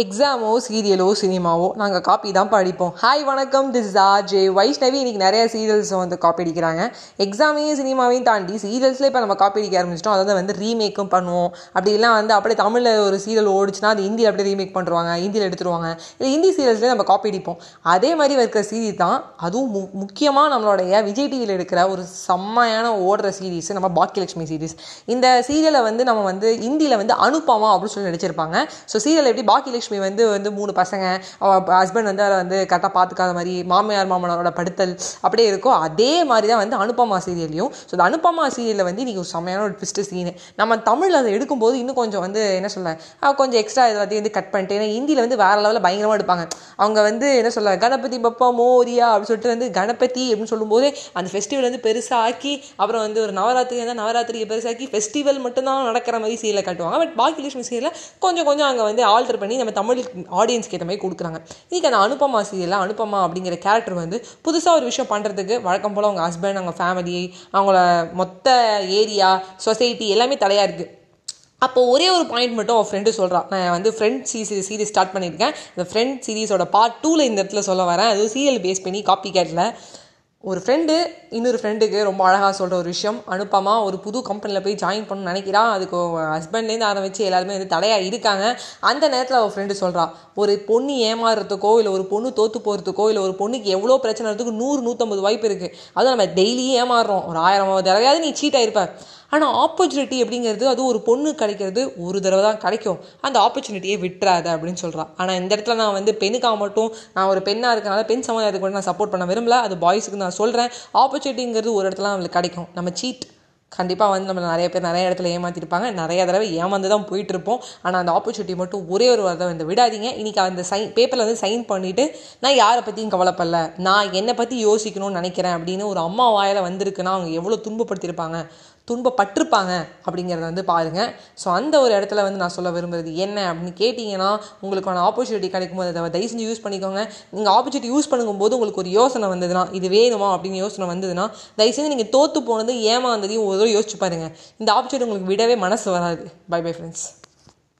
எக்ஸாமோ சீரியலோ சினிமாவோ நாங்கள் காப்பி தான் படிப்போம். ஹாய் வணக்கம். திஸ் இஸ் ஆர்ஜே வைஷ்ணவி இன்றைக்கி நிறைய சீரியல்ஸ் வந்து காப்பி அடிக்கிறாங்க. எக்ஸாமையும் சினிமாவையும் தாண்டி சீரியல்ஸில் இப்போ நம்ம காப்பி அடிக்க ஆரம்பிச்சிட்டோம். அதாவது வந்து ரீமேக்கும் பண்ணுவோம். அப்படி இல்லைனா வந்து அப்படியே தமிழில் ஒரு சீரியல் ஓடிச்சுன்னா அது ஹிந்தியில் அப்படியே ரீமேக் பண்ணுவாங்க ஹிந்தியில் எடுத்துருவாங்க. இல்லை ஹிந்தி சீரியல்ஸ்லேயே நம்ம காப்பி அடிப்போம். அதே மாதிரி இருக்கிற சீரீஸ் தான் அதுவும் மு முக்கியமாக நம்மளுடைய விஜய் டிவியில் இருக்கிற ஒரு செம்மையான ஓடுற சீரீஸ் நம்ம பாக்கியலட்சுமி சீரீஸ் இந்த சீரியலை வந்து நம்ம வந்து ஹிந்தியில் வந்து அனுப்பமா அப்படின்னு சொல்லி நடிச்சிருப்பாங்க. ஸோ சீரியல் எப்படி பாக்கியலட்சுமி வந்து வந்து மூணு பசங்க ஹஸ்பண்ட் வந்து அதை வந்து கரெக்டாக பார்த்துக்காத மாதிரி மாமியார் மாமனாரோட படுத்தல் அப்படியே இருக்கோ அதே மாதிரி தான் வந்து அனுப்பமா சீரியல்லையும் ஸோ அந்த அனுப்பமா சீரியலில் வந்து இன்றைக்கி ஒரு செம்மையான ஒரு ட்விஸ்ட்டு சீனு நம்ம தமிழில் அதை எடுக்கும்போது இன்னும் கொஞ்சம் வந்து என்ன சொல்ல கொஞ்சம் எக்ஸ்ட்ரா எல்லாத்தையும் வந்து கட் பண்ணிட்டு ஏன்னா ஹிந்தியில் வந்து வேறு லெவலில் பயங்கரமாக எடுப்பாங்க. அவங்க வந்து என்ன சொல்ல கணபதி பப்பா மோரியா அப்படின்னு சொல்லிட்டு வந்து கணபதி அப்படின்னு சொல்லும்போது அந்த ஃபெஸ்டிவல் வந்து பெருசாக ஆக்கி அப்புறம் வந்து ஒரு நவராத்திரி இருந்தால் நவராத்திரியை பெருசாக்கி ஃபெஸ்டிவல் மட்டும்தான் நடக்கிற மாதிரி சீரியலை காட்டுவாங்க. பட் பாக்கியலட்சுமி சீரியலில் கொஞ்சம் கொஞ்சம் அங்கே வந்து ஆல்டர் பண்ணி நம்ம தமிழ் ஆடியன்ஸ்க்கு ஏற்ற மாதிரி கொடுக்குறாங்க. இன்றைக்கி அந்த அனுப்பமா சீரியலில் அனுப்பமா அப்படிங்கிற கேரக்டர் வந்து புதுசாக ஒரு விஷயம் பண்ணுறதுக்கு வழக்கம் போல் அவங்க ஹஸ்பண்ட் அவங்க ஃபேமிலி அவங்கள மொத்த ஏரியா சொசைட்டி எல்லாமே தலையாக இருக்குது அப்போ ஒரே ஒரு பாயிண்ட் மட்டும் அவன் ஃப்ரெண்டு சொல்கிறான் நான் வந்து ஃப்ரெண்ட் சீரிஸ் சீரிஸ் ஸ்டார்ட் பண்ணியிருக்கேன். இந்த ஃப்ரெண்ட் சீரிஸோட பார்ட் டூவில் இந்த இடத்துல சொல்ல வரேன். அது சீரியல் பேஸ் பண்ணி காப்பி கேட்டில் ஒரு ஃப்ரெண்டு இன்னொரு ஃப்ரெண்டுக்கு ரொம்ப அழகாக சொல்கிற ஒரு விஷயம். அனுப்பமா ஒரு புது கம்பெனியில் போய் ஜாயின் பண்ணணும்னு நினைக்கிறான் அதுக்கு ஹஸ்பண்ட்லேருந்து ஆரம்பித்து எல்லாருமே வந்து தடையாக இருக்காங்க. அந்த நேரத்தில் அவள் ஃப்ரெண்டு சொல்கிறா ஒரு பொண்ணு ஏமாறுறதுக்கோ இல்லை ஒரு பொண்ணு தோற்று போகிறதுக்கோ இல்லை ஒரு பொண்ணுக்கு எவ்வளோ பிரச்சனை வரதுக்கு நூறு நூற்றம்பது வாய்ப்பு இருக்குது அதுவும் நம்ம டெய்லியும் ஏமாறுறோம். ஒரு ஆயிரம் தடவையாவது நீ சீட் ஆயிருப்ப. ஆனால் ஆப்பர்ச்சுனிட்டி அப்படிங்கிறது அது ஒரு பொண்ணு கிடைக்கிறது ஒரு தடவை தான் கிடைக்கும். அந்த ஆப்பர்ச்சுனிட்டியை விட்டுறாத அப்படின்னு சொல்கிறான் ஆனால் இந்த இடத்துல நான் வந்து பெண்ணுக்காக மட்டும் நான் ஒரு பெண்ணாக இருக்கனால பெண் சமுதாயத்துக்கு மட்டும் நான் சப்போர்ட் பண்ண விரும்பல. அது பாய்ஸுக்கு நான் சொல்கிறேன் ஆப்பர்ச்சுனிட்டிங்கிறது ஒரு இடத்துல நம்மளுக்கு கிடைக்கும். நம்ம சீட் கண்டிப்பாக வந்து நம்ம நிறைய பேர் நிறைய இடத்துல ஏமாற்றிருப்பாங்க நிறைய தடவை ஏமாந்து தான் போயிட்டு இருப்போம். ஆனால் அந்த ஆப்பர்ச்சுனிட்டி மட்டும் ஒரே ஒரு வாரம் வந்து விடாதீங்க. இன்றைக்கி அந்த சைன் பேப்பரில் வந்து சைன் பண்ணிவிட்டு நான் யாரை பற்றியும் கவலைப்படல. நான் என்னை பற்றி யோசிக்கணும்னு நினைக்கிறேன் அப்படின்னு ஒரு அம்மா வாயில் வந்திருக்குன்னா அவங்க எவ்வளோ துன்பப்படுத்தியிருப்பாங்க துன்பப்பட்டிருப்பாங்க அப்படிங்கிறத வந்து பாருங்கள் ஸோ அந்த ஒரு இடத்துல வந்து நான் சொல்ல விரும்புறது என்ன அப்படின்னு கேட்டிங்கன்னா உங்களுக்கான ஆப்பர்ச்சுனிட்டி கிடைக்கும் போது அதை தயவு செஞ்சு யூஸ் பண்ணிக்கோங்க. நீங்கள் ஆப்பர்ச்சுனிட்டி யூஸ் பண்ணும்போது உங்களுக்கு ஒரு யோசனை வந்ததுன்னா இது வேணுமா அப்படின்னு யோசனை வந்ததுன்னா தயவு செஞ்சு நீங்கள் தோற்று போனது ஏமாந்ததையும் ஒரு தடவை யோசிச்சு பாருங்கள் இந்த ஆப்பர்ச்சுனிட்டி உங்களுக்கு விடவே மனசு வராது. By bye friends